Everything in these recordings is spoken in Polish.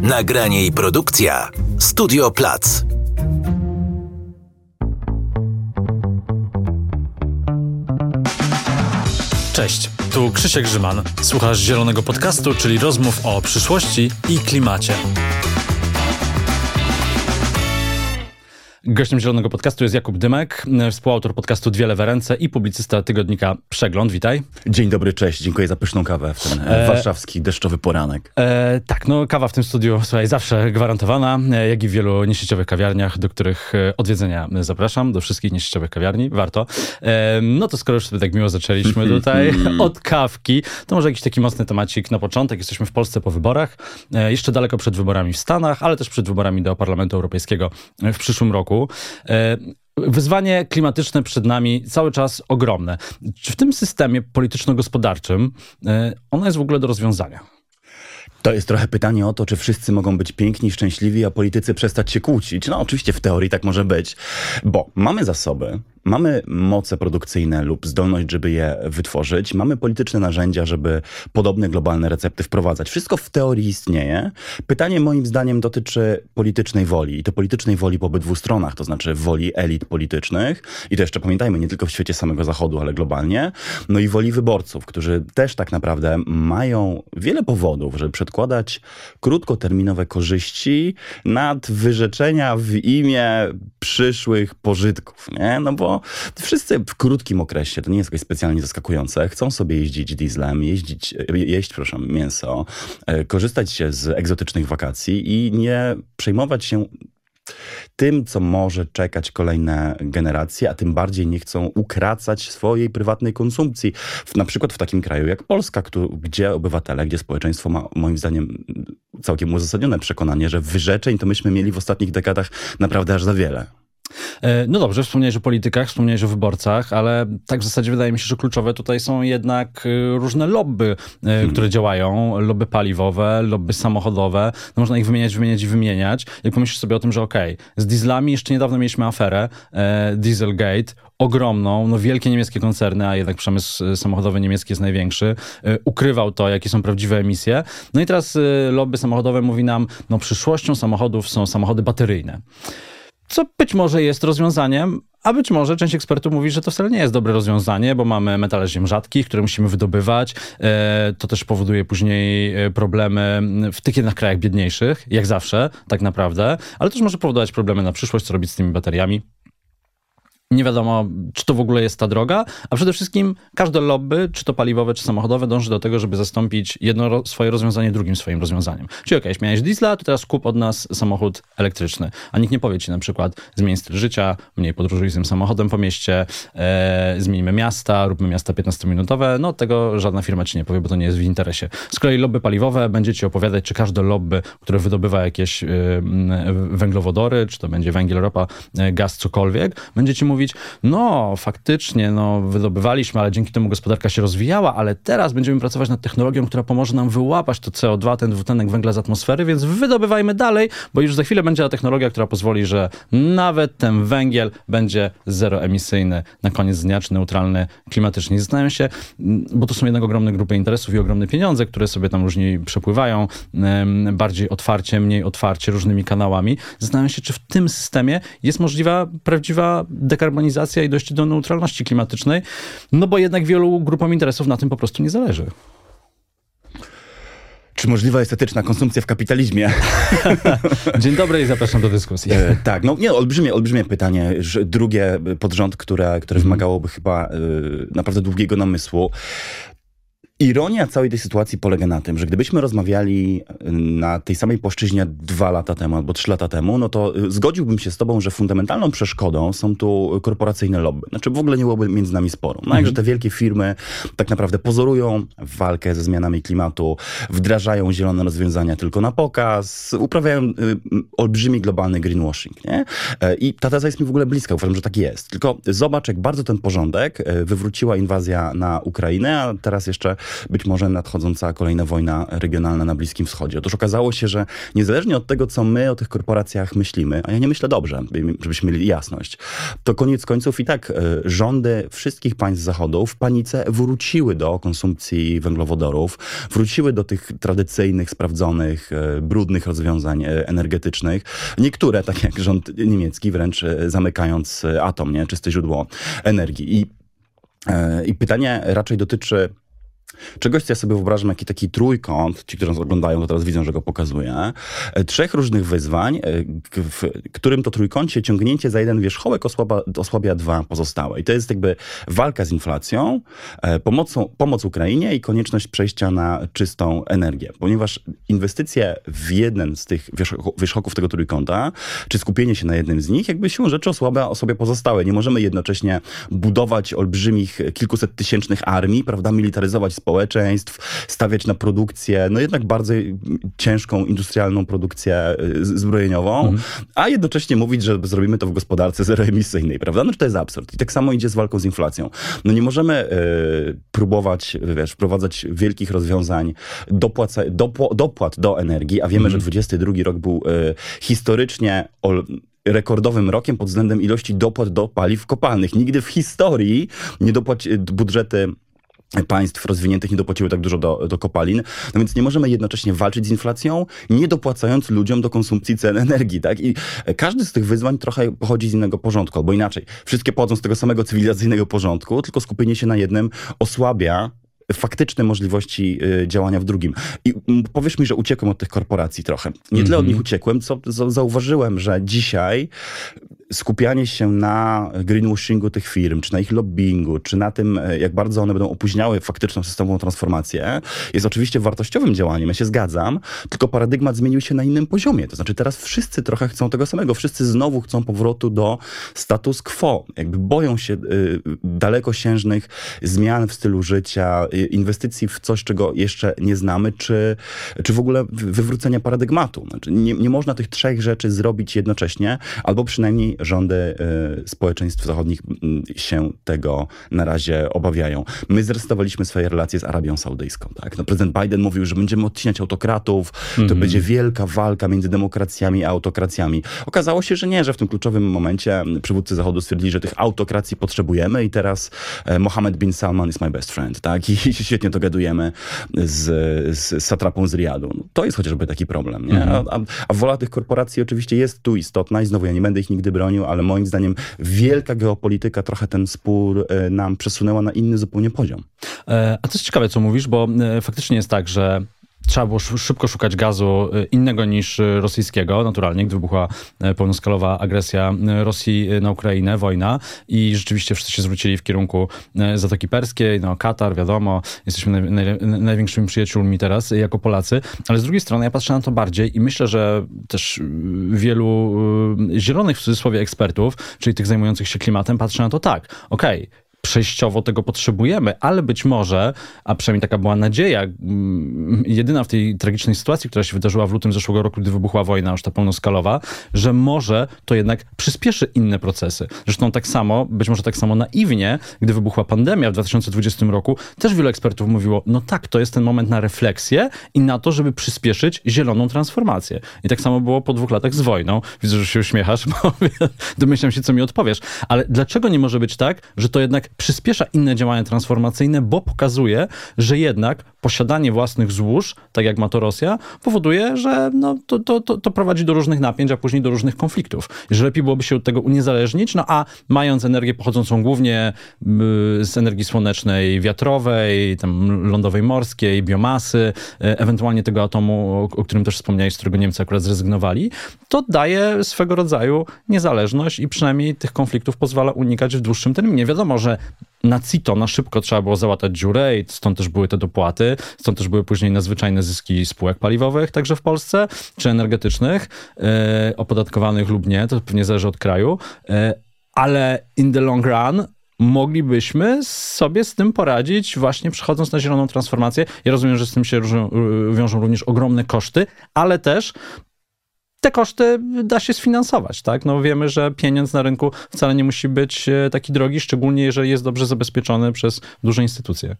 Nagranie i produkcja Studio Plac. Cześć, tu Krzysiek Grzyman. Słuchasz Zielonego Podcastu, czyli rozmów o przyszłości i klimacie. Gościem Zielonego Podcastu jest Jakub Dymek, współautor podcastu Dwie lewe ręce i publicysta tygodnika Przegląd. Witaj. Dzień dobry, cześć. Dziękuję za pyszną kawę w ten e... warszawski deszczowy poranek. E, tak, no kawa w tym studiu, słuchaj, zawsze gwarantowana, e, jak i w wielu niesieciowych kawiarniach, do których e, odwiedzenia zapraszam, do wszystkich niesieciowych kawiarni, warto. E, no to skoro już sobie tak miło zaczęliśmy tutaj od kawki, to może jakiś taki mocny temacik na początek. Jesteśmy w Polsce po wyborach, e, jeszcze daleko przed wyborami w Stanach, ale też przed wyborami do Parlamentu Europejskiego w przyszłym roku E, wyzwanie klimatyczne przed nami cały czas ogromne. Czy w tym systemie polityczno-gospodarczym e, ono jest w ogóle do rozwiązania? To jest trochę pytanie o to, czy wszyscy mogą być piękni, szczęśliwi, a politycy przestać się kłócić. No oczywiście w teorii tak może być, bo mamy zasoby, mamy moce produkcyjne lub zdolność, żeby je wytworzyć, mamy polityczne narzędzia, żeby podobne globalne recepty wprowadzać. Wszystko w teorii istnieje. Pytanie moim zdaniem dotyczy politycznej woli i to politycznej woli po obydwu stronach, to znaczy woli elit politycznych i to jeszcze pamiętajmy, nie tylko w świecie samego Zachodu, ale globalnie, no i woli wyborców, którzy też tak naprawdę mają wiele powodów, żeby przedkładać krótkoterminowe korzyści nad wyrzeczenia w imię przyszłych pożytków, nie? No bo wszyscy w krótkim okresie, to nie jest jakoś specjalnie zaskakujące, chcą sobie jeździć dieslem, jeździć, jeść, przepraszam, mięso, e, korzystać z egzotycznych wakacji i nie przejmować się tym, co może czekać kolejne generacje, a tym bardziej nie chcą ukracać swojej prywatnej konsumpcji. Na przykład w takim kraju jak Polska, gdzie obywatele, gdzie społeczeństwo ma moim zdaniem całkiem uzasadnione przekonanie, że wyrzeczeń to myśmy mieli w ostatnich dekadach naprawdę aż za wiele. E, no dobrze, wspomniałeś o politykach, wspomniałeś o wyborcach, ale tak w zasadzie wydaje mi się, że kluczowe tutaj są jednak e, różne lobby, e, hmm. które działają. Lobby paliwowe, lobby samochodowe. No można ich wymieniać, wymieniać i wymieniać. Jak pomyślisz sobie o tym, że okej, okay, z dieslami jeszcze niedawno mieliśmy aferę, Dieselgate, ogromną, no wielkie niemieckie koncerny, a jednak przemysł samochodowy niemiecki jest największy, ukrywał to, jakie są prawdziwe emisje. No i teraz lobby samochodowe mówi nam, no przyszłością samochodów są samochody bateryjne co być może jest rozwiązaniem, a być może część ekspertów mówi, że to wcale nie jest dobre rozwiązanie, bo mamy metale ziem rzadkich, które musimy wydobywać. E, to też powoduje później e, problemy w tych jednak krajach biedniejszych, jak zawsze, tak naprawdę, ale też może powodować problemy na przyszłość, co robić z tymi bateriami nie wiadomo, czy to w ogóle jest ta droga, a przede wszystkim każde lobby, czy to paliwowe, czy samochodowe, dąży do tego, żeby zastąpić jedno swoje rozwiązanie drugim swoim rozwiązaniem. Czyli okej, okay, miałeś diesla, to teraz kup od nas samochód elektryczny. A nikt nie powie ci na przykład, zmień styl życia, mniej podróżuj z tym samochodem po mieście, e, zmienimy miasta, róbmy miasta 15-minutowe. No tego żadna firma ci nie powie, bo to nie jest w interesie. Z kolei lobby paliwowe będzie ci opowiadać, czy każde lobby, które wydobywa jakieś węglowodory, czy to będzie węgiel, ropa, e, gaz, cokolwiek, będzie ci mówić, mówić, no faktycznie, no wydobywaliśmy, ale dzięki temu gospodarka się rozwijała, ale teraz będziemy pracować nad technologią, która pomoże nam wyłapać to CO2, ten dwutlenek węgla z atmosfery, więc wydobywajmy dalej, bo już za chwilę będzie ta technologia, która pozwoli, że nawet ten węgiel będzie zeroemisyjny na koniec dnia, czy neutralny klimatycznie. Zastanawiam się, bo to są jednak ogromne grupy interesów i ogromne pieniądze, które sobie tam różni przepływają, bardziej otwarcie, mniej otwarcie, różnymi kanałami. Zastanawiam się, czy w tym systemie jest możliwa prawdziwa dekarbonizacja dekarbonizacja i dojście do neutralności klimatycznej, no bo jednak wielu grupom interesów na tym po prostu nie zależy. Czy możliwa jest etyczna konsumpcja w kapitalizmie? Dzień dobry i zapraszam do dyskusji. E, tak, no nie, olbrzymie, olbrzymie pytanie. Drugie pod rząd, które, które wymagałoby chyba e, naprawdę długiego namysłu. Ironia całej tej sytuacji polega na tym, że gdybyśmy rozmawiali y, na tej samej płaszczyźnie dwa lata temu albo trzy lata temu, no to y, zgodziłbym się z tobą, że fundamentalną przeszkodą są tu korporacyjne lobby. Znaczy w ogóle nie byłoby między nami sporu. No, mhm. że te wielkie firmy tak naprawdę pozorują walkę ze zmianami klimatu, wdrażają zielone rozwiązania tylko na pokaz, uprawiają y, olbrzymi globalny greenwashing. Nie? E, I ta teza jest mi w ogóle bliska, uważam, że tak jest. Tylko zobacz, jak bardzo ten porządek wywróciła inwazja na Ukrainę, a teraz jeszcze być może nadchodząca kolejna wojna regionalna na Bliskim Wschodzie. Otóż okazało się, że niezależnie od tego, co my o tych korporacjach myślimy, a ja nie myślę dobrze, żebyśmy mieli jasność, to koniec końców i tak rządy wszystkich państw Zachodu w panice wróciły do konsumpcji węglowodorów, wróciły do tych tradycyjnych, sprawdzonych, brudnych rozwiązań energetycznych. Niektóre, tak jak rząd niemiecki, wręcz zamykając atom, nie? czyste źródło energii. I, i pytanie raczej dotyczy Czegoś, co ja sobie wyobrażam, jaki taki trójkąt, ci, którzy nas oglądają, to teraz widzą, że go pokazuję, e, trzech różnych wyzwań, e, w którym to trójkącie ciągnięcie za jeden wierzchołek osłabia, osłabia dwa pozostałe. I to jest jakby walka z inflacją, e, pomocą, pomoc Ukrainie i konieczność przejścia na czystą energię. Ponieważ inwestycje w jeden z tych wierzchołków tego trójkąta, czy skupienie się na jednym z nich, jakby siłą rzeczy osłabia osobie pozostałe. Nie możemy jednocześnie budować olbrzymich, kilkuset tysięcznych armii, prawda, militaryzować społeczeństw, stawiać na produkcję, no jednak bardzo ciężką, industrialną produkcję y, zbrojeniową, mhm. a jednocześnie mówić, że zrobimy to w gospodarce zeroemisyjnej, prawda? No to jest absurd. I tak samo idzie z walką z inflacją. No nie możemy y, próbować, wiesz, wprowadzać wielkich rozwiązań dopłaca, dopł dopłat do energii, a wiemy, mhm. że 22 rok był y, historycznie rekordowym rokiem pod względem ilości dopłat do paliw kopalnych. Nigdy w historii nie dopłać budżety państw rozwiniętych nie dopłaciły tak dużo do, do kopalin. No więc nie możemy jednocześnie walczyć z inflacją, nie dopłacając ludziom do konsumpcji cen energii, tak? I każdy z tych wyzwań trochę pochodzi z innego porządku, albo inaczej. Wszystkie pochodzą z tego samego cywilizacyjnego porządku, tylko skupienie się na jednym osłabia faktyczne możliwości y, działania w drugim. I powiesz mi, że uciekłem od tych korporacji trochę. Nie tyle od mhm. nich uciekłem, co zauważyłem, że dzisiaj skupianie się na greenwashingu tych firm, czy na ich lobbyingu, czy na tym, e, jak bardzo one będą opóźniały faktyczną systemową transformację, jest oczywiście wartościowym działaniem, ja się zgadzam, tylko paradygmat zmienił się na innym poziomie. To znaczy teraz wszyscy trochę chcą tego samego, wszyscy znowu chcą powrotu do status quo. Jakby boją się y, dalekosiężnych zmian w stylu życia, y, inwestycji w coś, czego jeszcze nie znamy, czy, czy w ogóle wywrócenia paradygmatu. Znaczy nie, nie można tych trzech rzeczy zrobić jednocześnie, albo przynajmniej rządy y, społeczeństw zachodnich y, się tego na razie obawiają. My zrestartowaliśmy swoje relacje z Arabią Saudyjską. Tak? No, prezydent Biden mówił, że będziemy odcinać autokratów, to mm -hmm. będzie wielka walka między demokracjami a autokracjami. Okazało się, że nie, że w tym kluczowym momencie przywódcy Zachodu stwierdzili, że tych autokracji potrzebujemy i teraz e, Mohammed bin Salman is my best friend. Tak? I świetnie dogadujemy z, z satrapą z Riyadu. No, to jest chociażby taki problem. Nie? Mm -hmm. a, a wola tych korporacji oczywiście jest tu istotna i znowu ja nie będę ich nigdy bronił, ale moim zdaniem wielka geopolityka trochę ten spór e, nam przesunęła na inny zupełnie poziom. E, a to jest ciekawe, co mówisz, bo e, faktycznie jest tak, że trzeba było szybko szukać gazu y, innego niż y, rosyjskiego, naturalnie, gdy wybuchła y, pełnoskalowa agresja Rosji na Ukrainę, wojna i rzeczywiście wszyscy się zwrócili w kierunku Zatoki Perskiej, no Katar, wiadomo, jesteśmy naj, naj, największymi przyjaciółmi teraz jako Polacy, ale z drugiej strony ja patrzę na to bardziej i myślę, że też wielu zielonych w cudzysłowie ekspertów, czyli tych zajmujących się klimatem, patrzy na to tak, okej, okay, przejściowo tego potrzebujemy, ale być może, a przynajmniej taka była nadzieja, jedyna w tej tragicznej sytuacji, która się wydarzyła w lutym zeszłego roku, gdy wybuchła wojna już ta pełnoskalowa, że może to jednak przyspieszy inne procesy. Zresztą tak samo, być może tak samo naiwnie, gdy wybuchła pandemia w 2020 roku, też wielu ekspertów mówiło, no tak, to jest ten moment na refleksję i na to, żeby przyspieszyć zieloną transformację. I tak samo było po dwóch latach z wojną. Widzę, że się uśmiechasz, bo domyślam się, co mi odpowiesz. Ale dlaczego nie może być tak, że to jednak przyspiesza inne działania transformacyjne, bo pokazuje, że jednak posiadanie własnych złóż, tak jak ma to Rosja, powoduje, że no, to, to, to, to prowadzi do różnych napięć, a później do różnych konfliktów. Że lepiej byłoby się od tego uniezależnić, no a mając energię pochodzącą głównie y, z energii słonecznej, wiatrowej, tam lądowej morskiej, biomasy, y, ewentualnie tego atomu, o którym też wspomniałeś, z którego Niemcy akurat zrezygnowali, to daje swego rodzaju niezależność i przynajmniej tych konfliktów pozwala unikać w dłuższym terminie. Wiadomo, że na CITO na szybko trzeba było załatać dziurę i stąd też były te dopłaty, stąd też były później nadzwyczajne zyski spółek paliwowych także w Polsce, czy energetycznych, e, opodatkowanych lub nie, to pewnie zależy od kraju, e, ale in the long run moglibyśmy sobie z tym poradzić właśnie przechodząc na zieloną transformację. Ja rozumiem, że z tym się wiążą również ogromne koszty, ale też te koszty da się sfinansować, tak? No wiemy, że pieniądz na rynku wcale nie musi być e, taki drogi, szczególnie jeżeli jest dobrze zabezpieczony przez duże instytucje.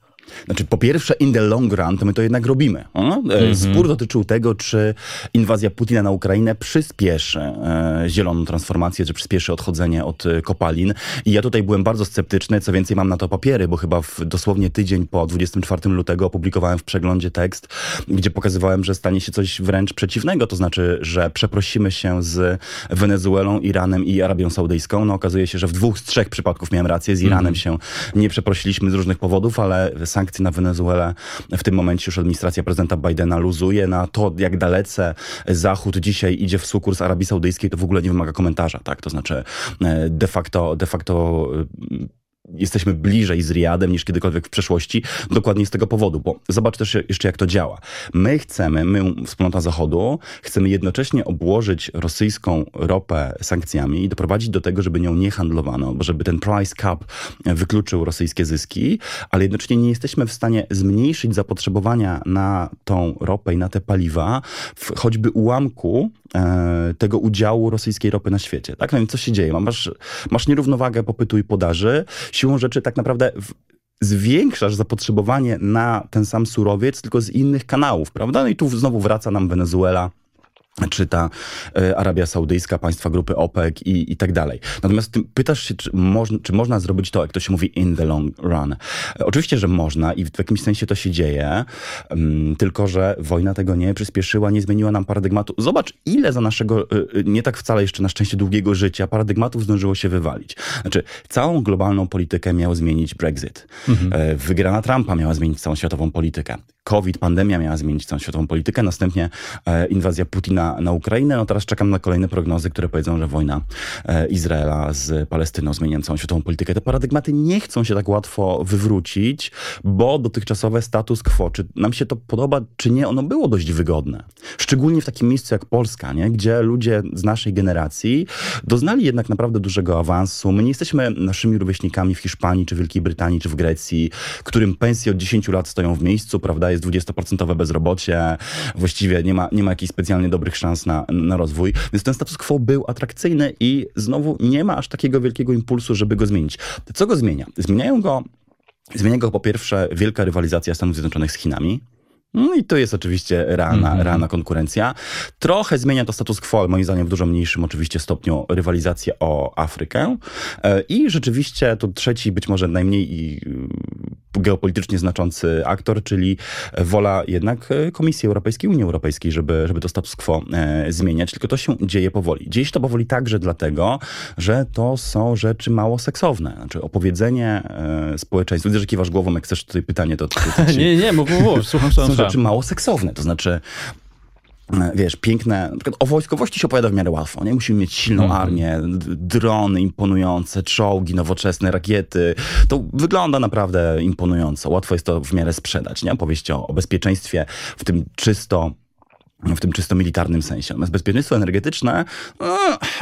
Znaczy, po pierwsze, in the long run, to my to jednak robimy. Mm Spór dotyczył tego, czy inwazja Putina na Ukrainę przyspieszy e, zieloną transformację, czy przyspieszy odchodzenie od e, kopalin. I ja tutaj byłem bardzo sceptyczny, co więcej, mam na to papiery, bo chyba w dosłownie tydzień po 24 lutego opublikowałem w przeglądzie tekst, gdzie pokazywałem, że stanie się coś wręcz przeciwnego, to znaczy, że przeprosimy się z Wenezuelą, Iranem i Arabią Saudyjską. No okazuje się, że w dwóch z trzech przypadków miałem rację. Z Iranem mm się nie przeprosiliśmy z różnych powodów, ale sankcje na Wenezuelę w tym momencie już administracja prezydenta Bidena luzuje. Na to, jak dalece Zachód dzisiaj idzie w sukurs Arabii Saudyjskiej, to w ogóle nie wymaga komentarza. Tak? To znaczy e, de facto, de facto jesteśmy bliżej z Riadem niż kiedykolwiek w przeszłości, dokładnie z tego powodu, bo zobacz też jeszcze jak to działa. My chcemy, my wspólnota Zachodu, chcemy jednocześnie obłożyć rosyjską ropę sankcjami i doprowadzić do tego, żeby nią nie handlowano, żeby ten price cap wykluczył rosyjskie zyski, ale jednocześnie nie jesteśmy w stanie zmniejszyć zapotrzebowania na tą ropę i na te paliwa w choćby ułamku e, tego udziału rosyjskiej ropy na świecie. Tak? No więc co się dzieje? Masz, masz nierównowagę popytu i podaży, siłą rzeczy tak naprawdę zwiększasz zapotrzebowanie na ten sam surowiec, tylko z innych kanałów, prawda? No i tu znowu wraca nam Wenezuela, czy ta e, Arabia Saudyjska, państwa grupy OPEC i, i tak dalej. Natomiast pytasz się, czy, moż, czy można zrobić to, jak to się mówi, in the long run. E, oczywiście, że można i w jakimś sensie to się dzieje, um, tylko że wojna tego nie przyspieszyła, nie zmieniła nam paradygmatu. Zobacz, ile za naszego, y, nie tak wcale jeszcze na szczęście długiego życia, paradygmatów zdążyło się wywalić. Znaczy, całą globalną politykę miał zmienić Brexit. Mhm. Wygrana Trumpa miała zmienić całą światową politykę. COVID, pandemia miała zmienić całą światową politykę, następnie e, inwazja Putina na Ukrainę. No teraz czekam na kolejne prognozy, które powiedzą, że wojna e, Izraela z Palestyną zmienia całą światową politykę. Te paradygmaty nie chcą się tak łatwo wywrócić, bo dotychczasowe status quo, czy nam się to podoba, czy nie, ono było dość wygodne. Szczególnie w takim miejscu jak Polska, nie? gdzie ludzie z naszej generacji doznali jednak naprawdę dużego awansu. My nie jesteśmy naszymi rówieśnikami w Hiszpanii, czy Wielkiej Brytanii, czy w Grecji, którym pensje od 10 lat stoją w miejscu, prawda? Jest 20% bezrobocie, właściwie nie ma, nie ma jakichś specjalnie dobrych szans na, na rozwój. Więc ten status quo był atrakcyjny i znowu nie ma aż takiego wielkiego impulsu, żeby go zmienić. Co go zmienia? Zmieniają go Zmienia go po pierwsze wielka rywalizacja Stanów Zjednoczonych z Chinami. No i to jest oczywiście realna, mm -hmm. realna konkurencja. Trochę zmienia to status quo, moim zdaniem w dużo mniejszym oczywiście stopniu rywalizację o Afrykę. E, I rzeczywiście to trzeci, być może najmniej geopolitycznie znaczący aktor, czyli wola jednak e, Komisji Europejskiej, Unii Europejskiej, żeby, żeby to status quo e, zmieniać. Tylko to się dzieje powoli. Dzieje się to powoli także dlatego, że to są rzeczy mało seksowne. Znaczy opowiedzenie społeczeństwu. Widzę, że kiwasz głową, jak chcesz tutaj pytanie, to... to, to ci... nie, nie, mów, mów, słucham, słucham. Są rzeczy mało seksowne, to znaczy wiesz, piękne, na przykład o wojskowości się opowiada w miarę łatwo, nie? Musimy mieć silną -hmm. armię, drony imponujące, czołgi, nowoczesne rakiety. To wygląda naprawdę imponująco. Łatwo jest to w miarę sprzedać, nie? Opowieść o, o bezpieczeństwie w tym czysto w tym czysto militarnym sensie. Natomiast bezpieczeństwo energetyczne no,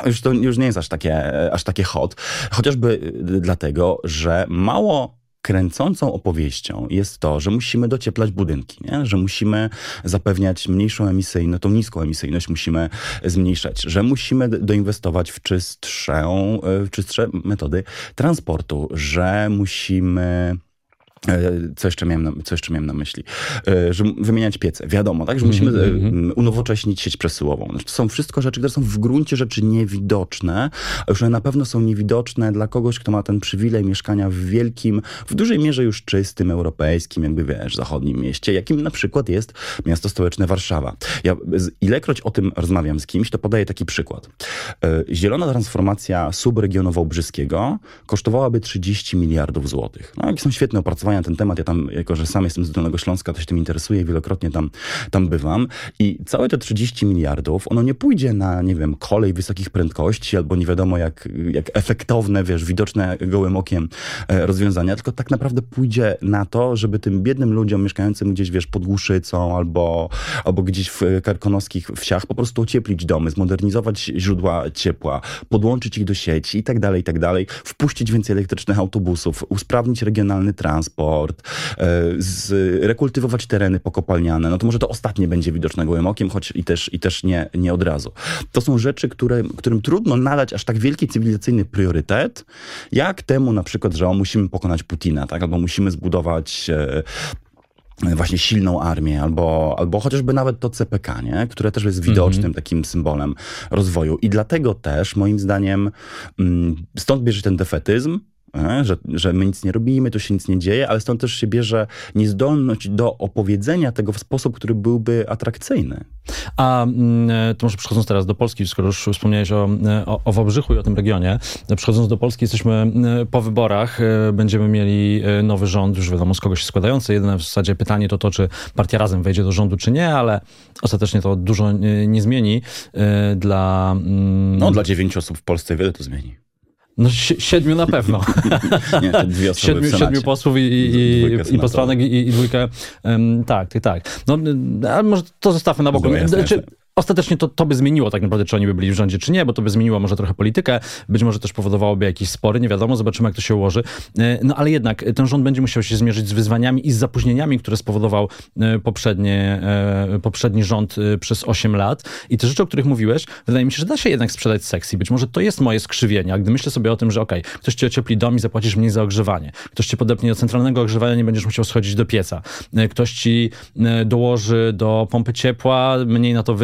już to już nie jest aż takie, aż takie hot. Chociażby dlatego, że mało kręcącą opowieścią jest to, że musimy docieplać budynki, nie? że musimy zapewniać mniejszą emisyjność, tą niską emisyjność musimy zmniejszać, że musimy doinwestować w czystsze, w czystsze metody transportu, że musimy co jeszcze miałem na, co jeszcze miałem na myśli? E, że wymieniać piece. Wiadomo, tak? Że musimy mm -hmm. unowocześnić sieć przesyłową. Znaczy, to są wszystko rzeczy, które są w gruncie rzeczy niewidoczne, już na pewno są niewidoczne dla kogoś, kto ma ten przywilej mieszkania w wielkim, w dużej mierze już czystym, europejskim, jakby wiesz, zachodnim mieście, jakim na przykład jest miasto stołeczne Warszawa. Ja ilekroć o tym rozmawiam z kimś, to podaję taki przykład. Zielona transformacja subregionu Wałbrzyskiego kosztowałaby 30 miliardów złotych. No, są świetne opracowania na ten temat. Ja tam, jako że sam jestem z Dolnego Śląska, to się tym interesuję wielokrotnie tam, tam bywam. I całe te 30 miliardów, ono nie pójdzie na, nie wiem, kolej wysokich prędkości albo nie wiadomo jak, jak efektowne, wiesz, widoczne gołym okiem e, rozwiązania, tylko tak naprawdę pójdzie na to, żeby tym biednym ludziom mieszkającym gdzieś, wiesz, pod Głuszycą albo, albo gdzieś w karkonoskich wsiach po prostu ocieplić domy, zmodernizować źródła ciepła, podłączyć ich do sieci i tak dalej, i tak dalej, wpuścić więcej elektrycznych autobusów, usprawnić regionalny transport, transport, e, rekultywować tereny pokopalniane. No to może to ostatnie będzie widoczne gołym okiem, choć i też, i też nie, nie od razu. To są rzeczy, które, którym trudno nadać aż tak wielki cywilizacyjny priorytet, jak temu na przykład, że o, musimy pokonać Putina, tak? albo musimy zbudować e, właśnie silną armię, albo, albo chociażby nawet to CPK, nie? które też jest widocznym mm -hmm. takim symbolem rozwoju. I dlatego też, moim zdaniem, mm, stąd bierze ten defetyzm, że, że my nic nie robimy, tu się nic nie dzieje, ale stąd też się bierze niezdolność do opowiedzenia tego w sposób, który byłby atrakcyjny. A mm, e, to może przechodząc teraz do Polski, skoro już wspomniałeś o, e, o, o Wałbrzychu i o tym regionie, przechodząc do Polski, jesteśmy po wyborach, będziemy mieli nowy rząd, już wiadomo z kogo się składający. Jedyne w zasadzie pytanie to to, czy partia Razem wejdzie do rządu, czy nie, ale ostatecznie to dużo nie zmieni dla... Mm, no, dla dziewięciu osób w Polsce wiele to zmieni. No si siedmiu na pewno. Nie, dwie osoby siedmiu, siedmiu posłów i, i, i posłanek i, i dwójkę. Um, tak, tak, tak. No, ale może to zostawmy na boku. Czy, Ostatecznie to, to by zmieniło tak naprawdę, czy oni by byli w rządzie, czy nie, bo to by zmieniło może trochę politykę, być może też powodowałoby jakieś spory, nie wiadomo, zobaczymy jak to się ułoży. E, no ale jednak ten rząd będzie musiał się zmierzyć z wyzwaniami i z zapóźnieniami, które spowodował e, poprzednie, e, poprzedni rząd przez 8 lat. I te rzeczy, o których mówiłeś, wydaje mi się, że da się jednak sprzedać seksji. Być może to jest moje skrzywienie, a gdy myślę sobie o tym, że okej, okay, ktoś ci ociepli dom i zapłacisz mniej za ogrzewanie, ktoś ci podepnie do centralnego ogrzewania, nie będziesz musiał schodzić do pieca, ktoś ci dołoży do pompy ciepła, mniej na to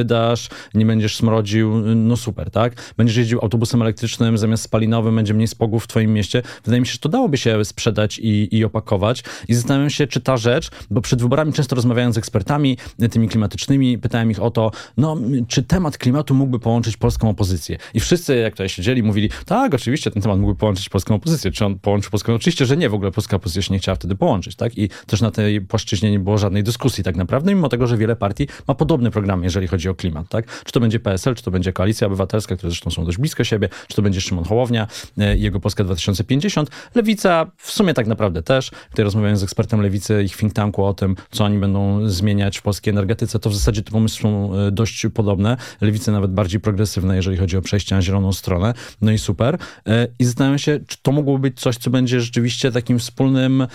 nie będziesz smrodził, no super, tak? Będziesz jeździł autobusem elektrycznym zamiast spalinowym, będzie mniej spogów w twoim mieście. Wydaje mi się, że to dałoby się sprzedać i, i opakować. I zastanawiam się, czy ta rzecz, bo przed wyborami często rozmawiając z ekspertami, tymi klimatycznymi, pytałem ich o to, no, czy temat klimatu mógłby połączyć polską opozycję? I wszyscy, jak tutaj siedzieli, mówili, tak, oczywiście ten temat mógłby połączyć polską opozycję. Czy on połączył polską? Oczywiście, że nie, w ogóle polska opozycja się nie chciała wtedy połączyć, tak? I też na tej płaszczyźnie nie było żadnej dyskusji tak naprawdę, mimo tego, że wiele partii ma podobne programy, jeżeli chodzi o klimat, tak? Czy to będzie PSL, czy to będzie Koalicja Obywatelska, które zresztą są dość blisko siebie, czy to będzie Szymon Hołownia e, i jego Polska 2050. Lewica w sumie tak naprawdę też. Tutaj rozmawiałem z ekspertem Lewicy, ich think tanku o tym, co oni będą zmieniać w polskiej energetyce, to w zasadzie te pomysły są e, dość podobne. Lewicy nawet bardziej progresywne, jeżeli chodzi o przejście na zieloną stronę. No i super. E, I zastanawiam się, czy to mogłoby być coś, co będzie rzeczywiście takim wspólnym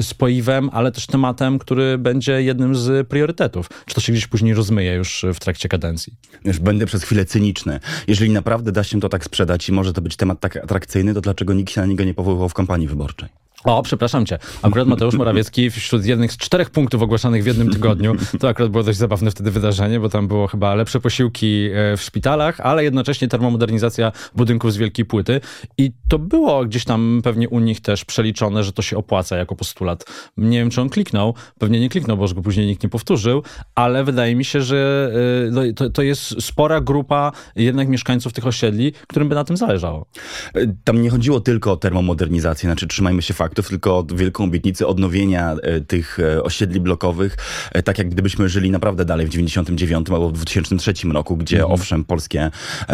spoiwem, ale też tematem, który będzie jednym z priorytetów. Czy to się gdzieś później rozmyje już w trakcie kadencji? Już będę przez chwilę cyniczny. Jeżeli naprawdę da się to tak sprzedać i może to być temat tak atrakcyjny, to dlaczego nikt się na niego nie powoływał w kampanii wyborczej? O, przepraszam cię. Akurat Mateusz Morawiecki wśród jednych z czterech punktów ogłaszanych w jednym tygodniu, to akurat było dość zabawne wtedy wydarzenie, bo tam było chyba lepsze posiłki e, w szpitalach, ale jednocześnie termomodernizacja budynków z wielkiej płyty. I to było gdzieś tam pewnie u nich też przeliczone, że to się opłaca jako postulat. Nie wiem, czy on kliknął, pewnie nie kliknął, bo już go później nikt nie powtórzył, ale wydaje mi się, że e, to, to jest spora grupa jednak mieszkańców tych osiedli, którym by na tym zależało. Tam nie chodziło tylko o termomodernizację, znaczy trzymajmy się faktów, tylko od wielką obietnicę odnowienia e, tych e, osiedli blokowych, e, tak jak gdybyśmy żyli naprawdę dalej w 99 albo w 2003 roku, gdzie mhm. owszem, polskie,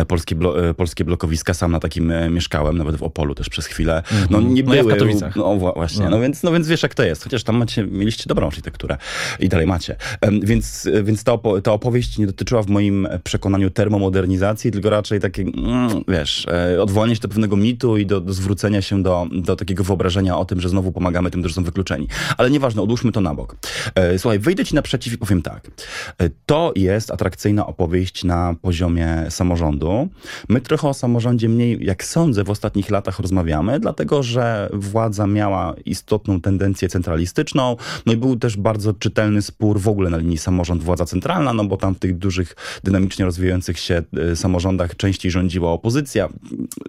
polskie, blo, polskie blokowiska, sam na takim mieszkałem, nawet w Opolu też przez chwilę, mhm. no nie no były... Ja no właśnie, no. no. więc, no więc wiesz jak to jest, chociaż tam macie, mieliście dobrą architekturę i dalej macie. Więc, więc ta, opo ta opowieść nie dotyczyła w moim przekonaniu termomodernizacji, tylko raczej takie, mm, wiesz, odwołanie się do pewnego mitu i do, do zwrócenia się do, do takiego wyobrażenia o tym, że znowu pomagamy tym, którzy są wykluczeni. Ale nieważne, odłóżmy to na bok. E, słuchaj, wyjdę ci naprzeciw i powiem tak. E, to jest atrakcyjna opowieść na poziomie samorządu. My trochę o samorządzie mniej, jak sądzę, w ostatnich latach rozmawiamy, dlatego że władza miała istotną tendencję centralistyczną, no i był też bardzo czytelny spór w ogóle na linii samorząd-władza centralna, no bo tam w tych dużych, dynamicznie rozwijających się e, samorządach częściej rządziła opozycja.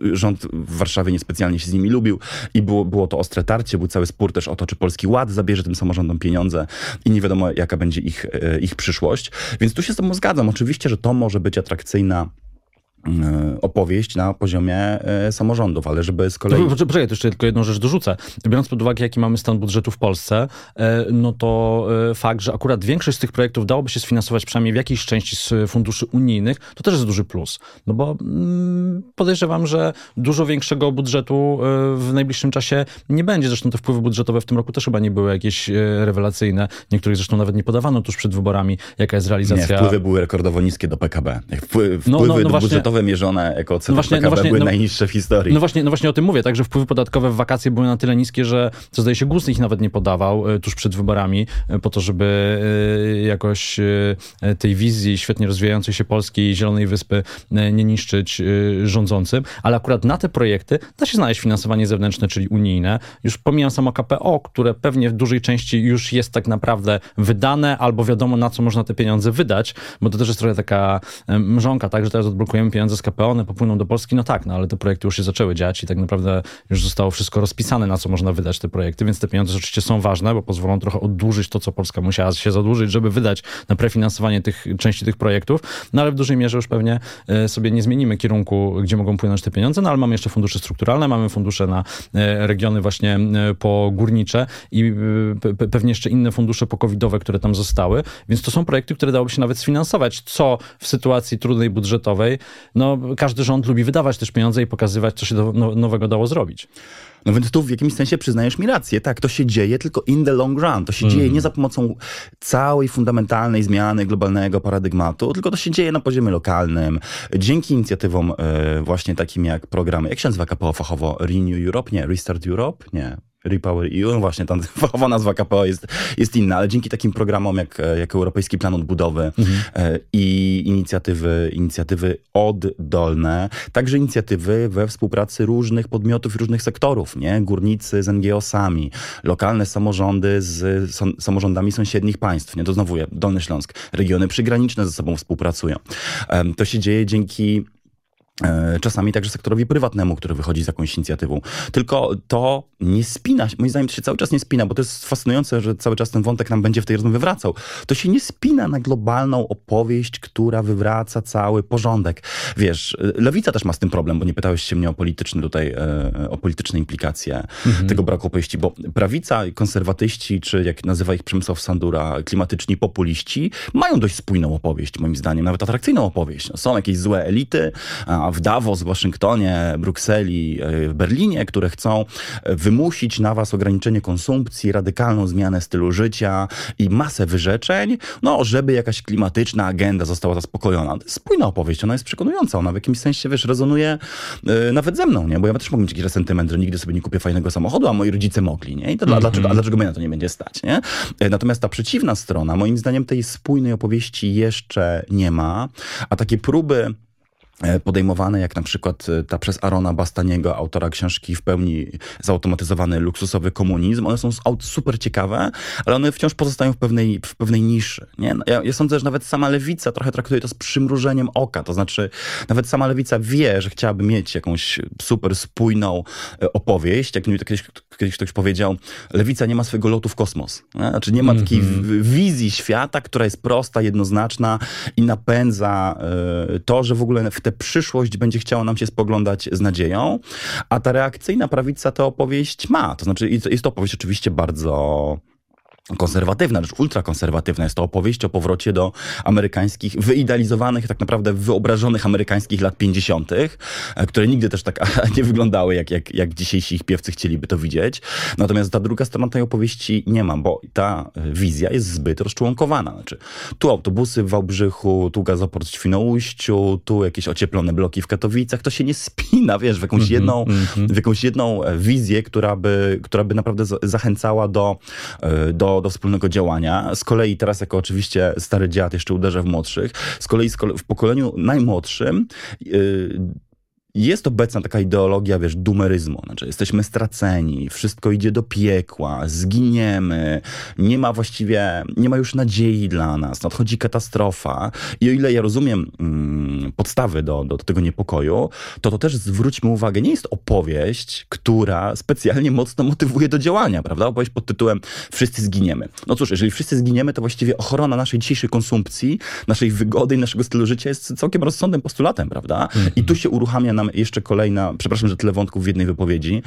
Rząd w Warszawie niespecjalnie się z nimi lubił i było, było to ostre tarcie, był cały spór też o to, czy Polski Ład zabierze tym samorządom pieniądze i nie wiadomo, jaka będzie ich, e, ich przyszłość. Więc tu się z tobą zgadzam. Oczywiście, że to może być atrakcyjna opowieść na poziomie e, samorządów, ale żeby z kolei... Poczekaj, to jeszcze tylko jedną rzecz dorzucę. Biorąc pod uwagę, jaki mamy stan budżetu w Polsce, e, no to fakt, że akurat większość z tych projektów dałoby się sfinansować przynajmniej w jakiejś części z funduszy unijnych, to też jest duży plus. No bo mm, podejrzewam, że dużo większego budżetu w najbliższym czasie nie będzie. Zresztą te wpływy budżetowe w tym roku też chyba nie były jakieś rewelacyjne. Niektórych zresztą nawet nie podawano tuż przed wyborami, jaka jest realizacja... Nie, wpływy były rekordowo niskie do PKB. Wpływy, no, no, no budżetowe podatkowe mierzone jako odsetek No właśnie- no PKB właśnie, były no- najniższe w historii. No właśnie, no właśnie o tym mówię, tak, że wpływy podatkowe w wakacje były na tyle niskie, że co zdaje się GUS ich nawet nie podawał e, tuż przed wyborami, e, po to, żeby e, jakoś tej wizji świetnie rozwijającej się Polskiej Zielonej Wyspy nie niszczyć rządzącym, ale akurat na te projekty da się znaleźć finansowanie zewnętrzne, czyli unijne. Już pomijam samo KPO, które pewnie w dużej części już jest tak naprawdę wydane, albo wiadomo na co można te pieniądze wydać, bo to też jest trochę taka mrzonka, tak, że teraz odblokujemy pieniądze z KPO, one popłyną do Polski, no tak, no ale te projekty już się zaczęły dziać i tak naprawdę już zostało wszystko rozpisane, na co można wydać te projekty, więc te pieniądze oczywiście są ważne, bo pozwolą trochę oddłużyć to, co Polska musiała się zadłużyć, żeby wydać na prefinansowanie tych części tych projektów, no ale w dużej mierze już pewnie e, sobie nie zmienimy kierunku, gdzie mogą płynąć te pieniądze, no ale mamy jeszcze fundusze strukturalne, mamy fundusze na e, regiony właśnie e, pogórnicze i pe- pe- pewnie jeszcze inne fundusze pokowidowe, które tam zostały, więc to są projekty, które dałoby się nawet sfinansować, co w sytuacji trudnej budżetowej, no każdy rząd lubi wydawać też pieniądze i pokazywać, co się do, no, nowego dało zrobić. No więc tu w jakimś sensie przyznajesz mi rację. Tak, to się dzieje tylko in the long run. To się dzieje nie za pomocą całej fundamentalnej zmiany globalnego paradygmatu, tylko to się dzieje na poziomie lokalnym. Dzięki inicjatywom e, właśnie takim jak programy, jak się nazywa KPO fachowo? Renew Europe? Nie. Restart Europe? Nie. Repower EU, no właśnie tam fachowa nazwa KPO jest, jest inna, ale dzięki takim programom jak, jak Europejski Plan Odbudowy e, i inicjatywy, inicjatywy oddolne, także inicjatywy we współpracy różnych podmiotów i różnych sektorów, nie? Górnicy z NGO-sami, lokalne samorządy z są, samorządami sąsiednich państw, nie? To znowu Dolny Śląsk, regiony przygraniczne ze sobą współpracują. To się dzieje dzięki czasami także sektorowi prywatnemu, który wychodzi z jakąś inicjatywą. Tylko to nie spina moim zdaniem to się cały czas nie spina, bo to jest fascynujące, że cały czas ten wątek nam będzie w tej rozmowie wracał. To się nie spina na globalną opowieść, która wywraca cały porządek. Wiesz, lewica też ma z tym problem, bo nie pytałeś się mnie o polityczne tutaj, e, o polityczne implikacje tego braku opowieści, bo prawica, konserwatyści, czy jak nazywa ich Przemysław Sandura, klimatyczni populiści, mają dość spójną opowieść, moim zdaniem, nawet atrakcyjną opowieść. No, są jakieś złe elity, w Davos, w Waszyngtonie, Brukseli, e, w Berlinie, które chcą e, wymusić na was ograniczenie konsumpcji, radykalną zmianę stylu życia i masę wyrzeczeń, no, żeby jakaś klimatyczna agenda została zaspokojona. To jest spójna opowieść, ona jest przekonująca, ona w jakimś sensie, wiesz, rezonuje e, nawet ze mną, nie? Bo ja też mogę mieć jakiś resentyment, że nigdy sobie nie kupię fajnego samochodu, a moi rodzice mogli, nie? I to dla, dlaczego, a dlaczego mnie na to nie będzie stać, nie? Natomiast ta przeciwna strona, moim zdaniem tej spójnej opowieści jeszcze nie ma, a takie próby podejmowane, jak na przykład e, ta przez Arona Bastaniego, autora książki w pełni zautomatyzowany luksusowy komunizm, one są super ciekawe, ale one wciąż pozostają w pewnej, w pewnej niszy. Nie? No, Ja, ja sądzę, że nawet sama lewica trochę traktuje to z przymrużeniem oka, to znaczy nawet sama lewica wie, że chciałaby mieć jakąś super spójną e, opowieść, jak mi to kiedyś, kiedyś ktoś powiedział, lewica nie ma swojego lotu w kosmos. Nie? Znaczy nie ma takiej w- wizji świata, która jest prosta, jednoznaczna i napędza e, to, że w ogóle w tę przyszłość będzie chciała nam się spoglądać z nadzieją, a ta reakcyjna prawica tę opowieść ma. To znaczy jest to opowieść oczywiście bardzo konserwatywna, lecz ultrakonserwatywna. Jest to opowieść o powrocie do amerykańskich, wyidealizowanych, tak naprawdę wyobrażonych amerykańskich lat 50., e, które nigdy też tak nie wyglądały, jak, jak, jak dzisiejsi ich piewcy chcieliby to widzieć. Natomiast ta druga strona tej opowieści nie ma, bo ta e, wizja jest zbyt rozczłonkowana. Znaczy, tu autobusy w Wałbrzychu, tu gazoport w Świnoujściu, tu jakieś ocieplone bloki w Katowicach. To się nie spina, wiesz, w jakąś jedną, w jakąś jedną e, wizję, która by, która by naprawdę za- zachęcała do, e, do, wspólnego działania. Z kolei teraz, jako oczywiście stary dziad, jeszcze uderzę w młodszych, z kolei w pokoleniu najmłodszym y, jest obecna taka ideologia, wiesz, dumeryzmu. Znaczy, jesteśmy straceni, wszystko idzie do piekła, zginiemy, nie ma właściwie, nie ma już nadziei dla nas, nadchodzi katastrofa. I o ile ja rozumiem mm, podstawy do, do tego niepokoju, to to też zwróćmy uwagę, nie jest opowieść, która specjalnie mocno motywuje do działania, prawda? Opowieść pod tytułem Wszyscy zginiemy. No cóż, jeżeli wszyscy zginiemy, to właściwie ochrona naszej dzisiejszej konsumpcji, naszej wygody i naszego stylu życia jest całkiem rozsądnym postulatem, prawda? I tu się uruchamia nam jeszcze kolejna, przepraszam, że tyle wątków w jednej wypowiedzi,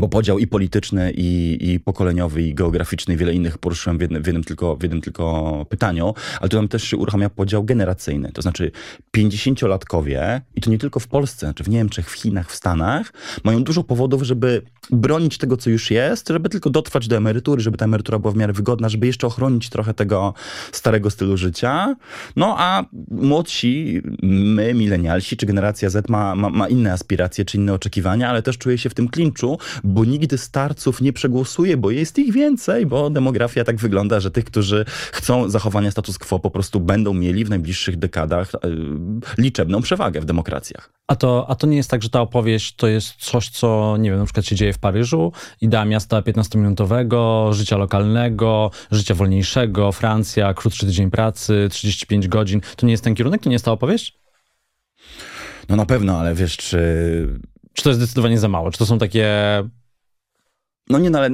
bo podział i polityczny, i, i pokoleniowy, i geograficzny, i wiele innych poruszyłem w jednym, w jednym, tylko, w jednym tylko pytaniu, ale tu nam też się uruchamia podział generacyjny. To znaczy 50-latkowie, i to nie tylko w Polsce, czy w Niemczech, w Chinach, w Stanach, mają dużo powodów, żeby bronić tego, co już jest, żeby tylko dotrwać do emerytury, żeby ta emerytura była w miarę wygodna, żeby jeszcze ochronić trochę tego starego stylu życia. No a młodsi, my, milenialsi, czy generacja Z ma, ma, ma inne aspiracje, czy inne oczekiwania, ale też czuje się w tym klinczu, bo nigdy starców nie przegłosuje, bo jest ich więcej, bo demografia tak wygląda, że tych, którzy chcą zachowania status quo, po prostu będą mieli w najbliższych dekadach yy, liczebną przewagę w demokracjach. A to, a to nie jest tak, że ta opowieść to jest coś, co, nie wiem, na przykład się dzieje w Paryżu, idea miasta 15-minutowego, życia lokalnego, życia wolniejszego, Francja, krótszy tydzień pracy, 35 godzin. To nie jest ten kierunek? To nie jest ta opowieść? No na pewno, ale wiesz, czy czy to jest zdecydowanie za mało? Czy to są takie no nie, no ale,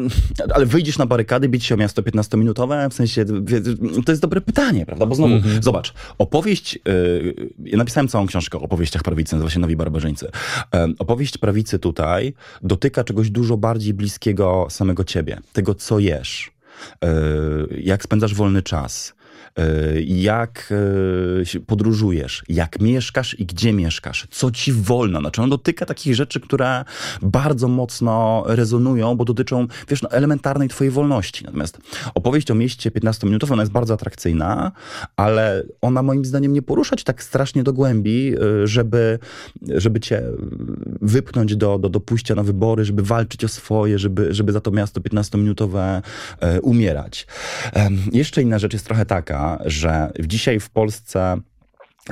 ale wyjdziesz na barykady, bić się o miasto 15-minutowe? W sensie, to jest dobre pytanie, prawda? Bo znowu, mm -hmm. zobacz, opowieść, yy, ja napisałem całą książkę o opowieściach prawicy, nazywa się Nowi Barbarzyńcy. Yy, opowieść prawicy tutaj dotyka czegoś dużo bardziej bliskiego samego ciebie, tego, co jesz, yy, jak spędzasz wolny czas, jak e, podróżujesz, jak mieszkasz i gdzie mieszkasz, co ci wolno. Znaczy on dotyka takich rzeczy, które bardzo mocno rezonują, bo dotyczą, wiesz, no, elementarnej twojej wolności. Natomiast opowieść o mieście 15-minutowa, ona jest bardzo atrakcyjna, ale ona moim zdaniem nie poruszać tak strasznie do głębi, e, żeby, żeby cię wypchnąć do, do, do pójścia na wybory, żeby walczyć o swoje, żeby, żeby za to miasto 15-minutowe umierać. Jeszcze inna rzecz jest trochę taka, że dzisiaj w Polsce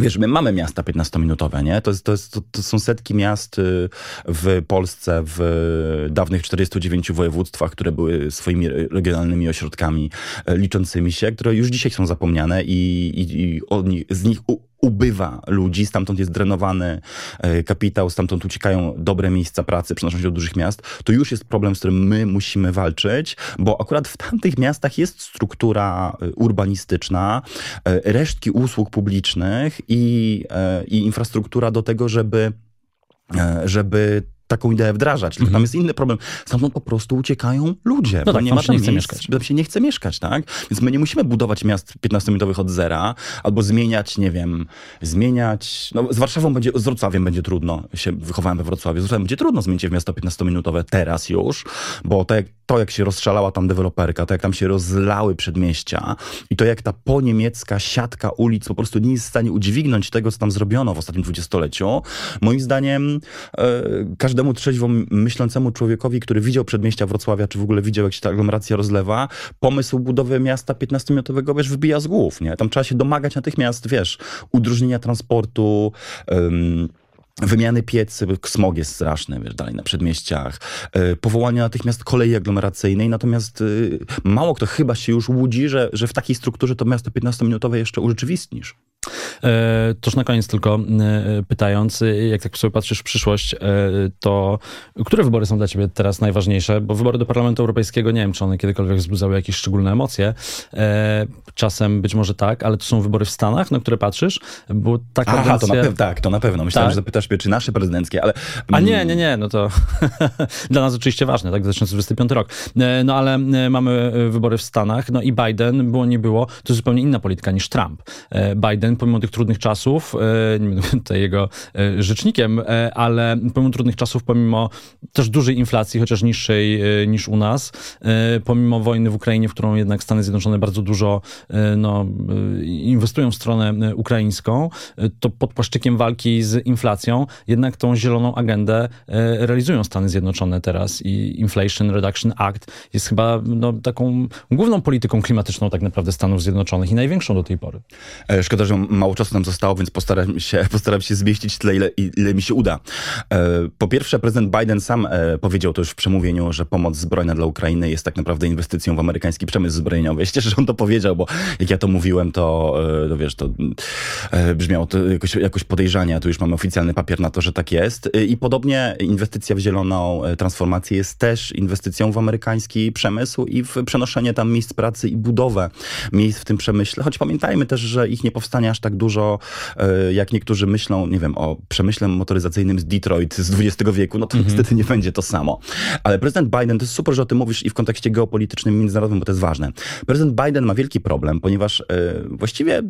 Wiesz, my mamy miasta 15-minutowe, nie? To, jest, to, jest, to, to, są setki miast y, w Polsce, w dawnych 49 województwach, które były swoimi regionalnymi ośrodkami y, liczącymi się, które już dzisiaj są zapomniane i, i, i z nich ubywa ludzi, stamtąd jest drenowany e, kapitał, stamtąd uciekają dobre miejsca pracy, przenoszą się do dużych miast, to już jest problem, z którym my musimy walczyć, bo akurat w tamtych miastach jest struktura e, urbanistyczna, e, resztki usług publicznych i, i infrastruktura do tego, żeby żeby taką ideę wdrażać. Tylko mm. tam jest inny problem. Stamtąd po prostu uciekają ludzie. No tak, nie ma tam nie chce mieszkać. Tam się nie chce mieszkać, tak? Więc my nie musimy budować miast 15-minutowych od zera, albo zmieniać, nie wiem, zmieniać... No, z Warszawą będzie, z Wrocławiem będzie trudno. Się wychowałem we Wrocławiu. Z Wrocławiem będzie trudno zmienić w miasto 15-minutowe teraz już, bo to jak, to, jak się rozstrzelała tam deweloperka, to jak tam się rozlały przedmieścia i to jak ta poniemiecka siatka ulic po prostu nie jest w stanie udźwignąć tego, co tam zrobiono w ostatnim dwudziestoleciu, moim zdaniem e, każdemu trzeźwo myślącemu człowiekowi, który widział przedmieścia Wrocławia, czy w ogóle widział, jak się ta aglomeracja rozlewa, pomysł budowy miasta 15-minutowego, wiesz, wybija z głów, nie? Tam trzeba się domagać natychmiast, wiesz, udróżnienia transportu, um, Wymiany piecy, smog jest straszny, wiesz, dalej na przedmieściach, yy, powołania natychmiast kolei aglomeracyjnej, natomiast yy, mało kto chyba się już łudzi, że, że w takiej strukturze to miasto 15-minutowe jeszcze urzeczywistnisz. E, toż na koniec tylko e, pytając, jak tak sobie patrzysz w przyszłość, e, to które wybory są dla ciebie teraz najważniejsze? Bo wybory do Parlamentu Europejskiego, nie wiem, czy one kiedykolwiek wzbudzały jakieś szczególne emocje. Czasem być może tak, ale to są wybory w Stanach, na które patrzysz, bo ta kadencja... Aha, to na pewno, tak, to na pewno. Myślałem, tak? że zapytasz mnie, czy nasze prezydenckie, ale... A nie, nie, nie, no to dla nas oczywiście ważne, tak, 2025 rok. No ale mamy wybory w Stanach, no i Biden, było nie było, to zupełnie inna polityka niż Trump. Biden pomimo tych trudnych czasów, e, nie będę tutaj jego e, rzecznikiem, e, ale pomimo trudnych czasów, pomimo też dużej inflacji, chociaż niższej niż u nas, pomimo wojny w Ukrainie, w którą jednak Stany Zjednoczone bardzo dużo no, inwestują w stronę ukraińską, to pod płaszczykiem walki z inflacją jednak tą zieloną agendę realizują Stany Zjednoczone teraz i Inflation Reduction Act jest chyba no, taką główną polityką klimatyczną tak naprawdę Stanów Zjednoczonych i największą do tej pory. Szkoda, że mało czasu nam zostało, więc postaram się, postaram się zmieścić tyle, ile, ile mi się uda. E, po pierwsze, prezydent Biden sam e, powiedział to już w przemówieniu, że pomoc zbrojna dla Ukrainy jest tak naprawdę inwestycją w amerykański przemysł zbrojeniowy. Ja że on to powiedział, bo jak ja to mówiłem, to, to wiesz, to brzmiało to jakoś, jakoś podejrzanie, a tu już mamy oficjalny papier na to, że tak jest. I podobnie inwestycja w zieloną transformację jest też inwestycją w amerykański przemysł i w przenoszenie tam miejsc pracy i budowę miejsc w tym przemyśle. Choć pamiętajmy też, że ich nie powstanie aż tak dużo, dużo, e, jak niektórzy myślą, nie wiem, o przemyśle motoryzacyjnym z Detroit z XX wieku, no to mhm. niestety nie będzie to samo. Ale prezydent Biden, to jest super, że o tym mówisz i w kontekście geopolitycznym, międzynarodowym, bo to jest ważne. Prezydent Biden ma wielki problem, ponieważ właściwie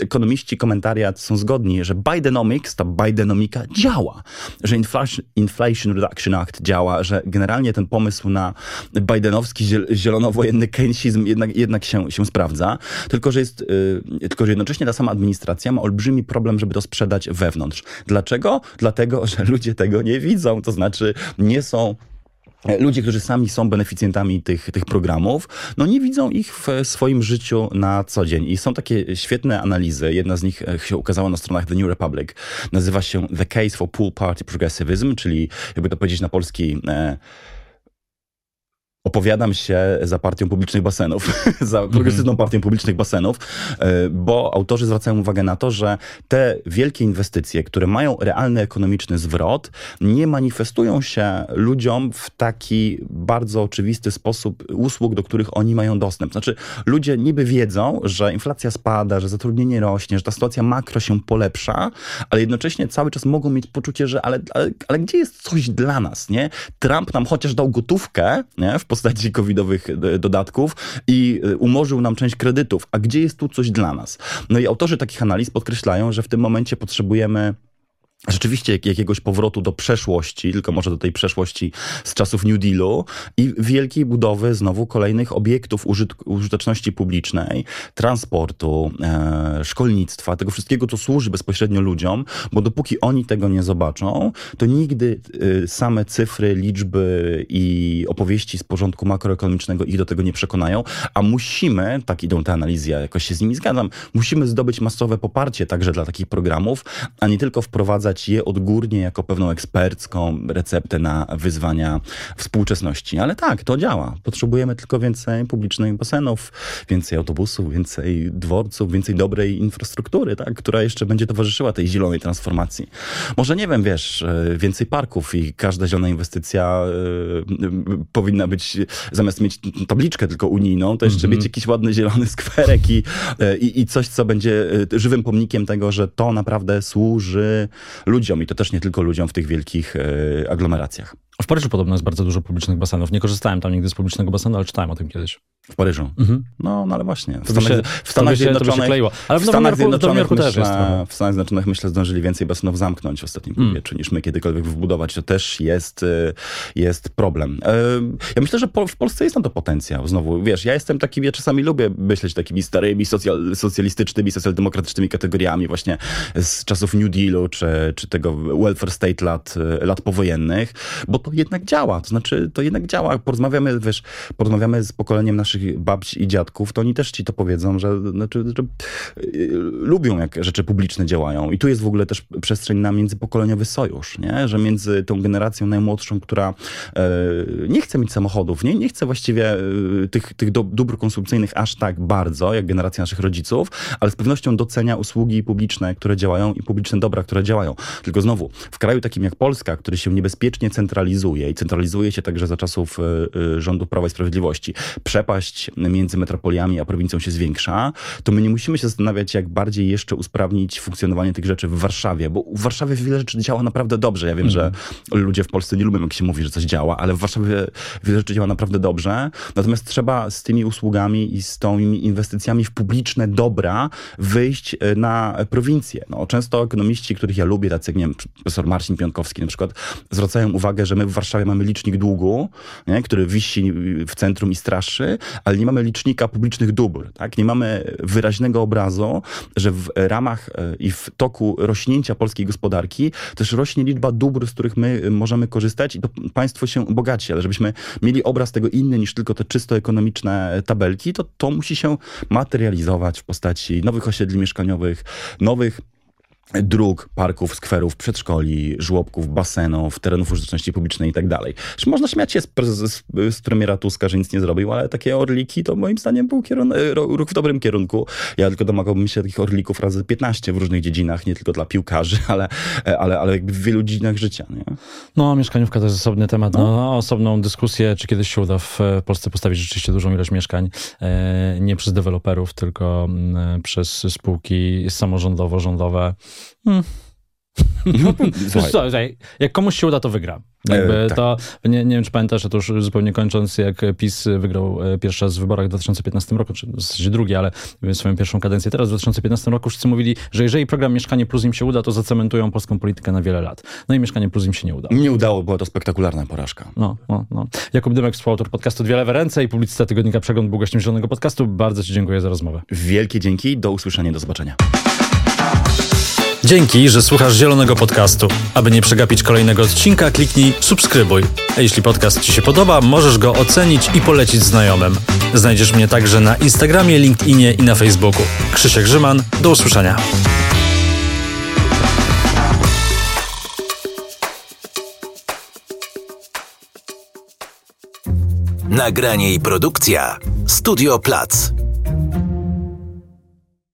ekonomiści, komentariat są zgodni, że Bidenomics, ta Bidenomika działa, że Inflation, Inflation Reduction Act działa, że generalnie ten pomysł na bidenowski zielonowojenny keynesizm jednak, jednak się, się sprawdza, tylko że, jest, yy, tylko że jednocześnie ta sama administracja ma olbrzymi problem, żeby to sprzedać wewnątrz. Dlaczego? Dlatego, że ludzie tego nie widzą, to znaczy nie są ludzie, którzy sami są beneficjentami tych, tych programów, no nie widzą ich w swoim życiu na co dzień. I są takie świetne analizy. Jedna z nich e, się ukazała na stronach The New Republic. Nazywa się The Case for Pool Party Progressivism, czyli jakby to powiedzieć na polski... E, opowiadam się za partią publicznych basenów, za mhm. progresywną partią publicznych basenów, e, bo autorzy zwracają uwagę na to, że te wielkie inwestycje, które mają realny ekonomiczny zwrot, nie manifestują się ludziom w taki bardzo oczywisty sposób usług, do których oni mają dostęp. Znaczy, ludzie niby wiedzą, że inflacja spada, że zatrudnienie rośnie, że ta sytuacja makro się polepsza, ale jednocześnie cały czas mogą mieć poczucie, że ale, ale, ale gdzie jest coś dla nas, nie? Trump nam chociaż dał gotówkę, nie? W postaci covidowych e, dodatków i e, umorzył nam część kredytów. A gdzie jest tu coś dla nas? No i autorzy takich analiz podkreślają, że w tym momencie potrzebujemy rzeczywiście jakiegoś powrotu do przeszłości, tylko może do tej przeszłości z czasów New Dealu i wielkiej budowy znowu kolejnych obiektów użyteczności publicznej, transportu, e, szkolnictwa, tego wszystkiego, co służy bezpośrednio ludziom, bo dopóki oni tego nie zobaczą, to nigdy e, same cyfry, liczby i opowieści z porządku makroekonomicznego ich do tego nie przekonają, a musimy, tak idą te analizy, ja jakoś się z nimi zgadzam, musimy zdobyć masowe poparcie także dla takich programów, a nie tylko wprowadzać je odgórnie jako pewną ekspercką receptę na wyzwania współczesności. Ale tak, to działa. Potrzebujemy tylko więcej publicznych basenów, więcej autobusów, więcej dworców, więcej dobrej infrastruktury, tak, która jeszcze będzie towarzyszyła tej zielonej transformacji. Może nie wiem, wiesz, e, więcej parków i każda zielona inwestycja y, powinna być, zamiast mieć tabliczkę tylko unijną, to jeszcze mm -hmm. mieć jakiś ładny zielony skwerek i, i, i coś, co będzie żywym pomnikiem tego, że to naprawdę służy ludziom i to też nie tylko ludziom w tych wielkich e, aglomeracjach. W Paryżu podobno jest bardzo dużo publicznych basenów. Nie korzystałem tam nigdy z publicznego basenu, ale czytałem o tym kiedyś. W Paryżu? Mhm. No, no ale właśnie. W Stanach, się, w Stanach Zjednoczonych... Ale w, w Stanach Zjednoczonych, też jest W Stanach Zjednoczonych myślę zdążyli więcej basenów zamknąć w ostatnim mm. półwieczu niż my kiedykolwiek wbudować. To też jest, y, jest problem. E, ja myślę, że w Polsce jest na to potencjał. Znowu, wiesz, ja jestem taki, ja czasami lubię myśleć takimi starymi socjal, socjalistycznymi, socjaldemokratycznymi kategoriami właśnie z czasów New Dealu, czy, czy tego welfare state lat, lat powojennych, bo to jednak działa. To znaczy, to jednak działa. Porozmawiamy, wiesz, porozmawiamy z pokoleniem naszych babci i dziadków, to oni też ci to powiedzą, że, znaczy, że yy, lubią, jak rzeczy publiczne działają. I tu jest w ogóle też przestrzeń na międzypokoleniowy sojusz, nie? że między tą generacją najmłodszą, która yy, nie chce mieć samochodów, nie, nie chce właściwie yy, tych, tych do, dóbr konsumpcyjnych aż tak bardzo, jak generacja naszych rodziców, ale z pewnością docenia usługi publiczne, które działają i publiczne dobra, które działają. Tylko znowu, w kraju takim jak Polska, który się niebezpiecznie centralizuje i centralizuje się także za czasów rządów Prawa i Sprawiedliwości, przepaść między metropoliami a prowincją się zwiększa, to my nie musimy się zastanawiać, jak bardziej jeszcze usprawnić funkcjonowanie tych rzeczy w Warszawie, bo w Warszawie wiele rzeczy działa naprawdę dobrze. Ja wiem, mm. że ludzie w Polsce nie lubią, jak się mówi, że coś działa, ale w Warszawie wiele rzeczy działa naprawdę dobrze. Natomiast trzeba z tymi usługami i z tymi inwestycjami w publiczne dobra wyjść e, na prowincję. No, często ekonomiści, których ja lubię, tacy jak nie wiem, profesor Marcin Piątkowski na przykład, zwracają uwagę, że my w Warszawie mamy licznik długu, nie, który wisi w centrum i straszy, ale nie mamy licznika publicznych dóbr. Tak? Nie mamy wyraźnego obrazu, że w ramach e, i w toku rośnięcia polskiej gospodarki też rośnie liczba dóbr, z których my możemy korzystać i to państwo się bogaci, ale żebyśmy mieli obraz tego inny niż tylko te czysto ekonomiczne tabelki, to to musi się materializować w postaci nowych osiedli mieszkaniowych, nowych dróg, parków, skwerów, przedszkoli, żłobków, basenów, terenów użyteczności publicznej i tak dalej. Można śmiać się z, z, z, premiera Tuska, że nic nie zrobił, ale takie orliki to moim zdaniem był kierun- ruch w dobrym kierunku. Ja tylko domagałbym się takich orlików razy 15 w różnych dziedzinach, nie tylko dla piłkarzy, ale, ale, ale jakby w wielu dziedzinach życia. Nie? No, mieszkaniówka to jest osobny temat. No. no osobną dyskusję, czy kiedyś się uda w Polsce postawić rzeczywiście dużą ilość mieszkań, e, nie przez deweloperów, tylko mm, przez spółki samorządowo-rządowe. Hmm. No, Słuchaj, jak komuś się uda, to wygra. Jakby e, tak. to, nie, nie wiem, czy pamiętasz, że to już zupełnie kończąc, jak PiS wygrał e, pierwszy raz w wyborach w 2015 roku, czy w zasadzie drugi, ale swoją pierwszą kadencję teraz w 2015 roku wszyscy mówili, że jeżeli program Mieszkanie Plus im się uda, to zacementują polską politykę na wiele lat. No i Mieszkanie Plus im się nie udało. Nie udało, była to spektakularna porażka. No, no, no. Jakub Dymek, współautor podcastu Dwie Lewe Ręce i publicysta tygodnika Przegląd był gościem Zielonego Podcastu. Bardzo Ci dziękuję za rozmowę. Wielkie dzięki, do usłyszenia, do zobaczenia. Dzięki, że słuchasz Zielonego Podcastu. Aby nie przegapić kolejnego odcinka, kliknij subskrybuj. A jeśli podcast Ci się podoba, możesz go ocenić i polecić znajomym. Znajdziesz mnie także na Instagramie, LinkedInie i na Facebooku. Krzysiek Grzyman, do usłyszenia. Nagranie i produkcja Studio Plac.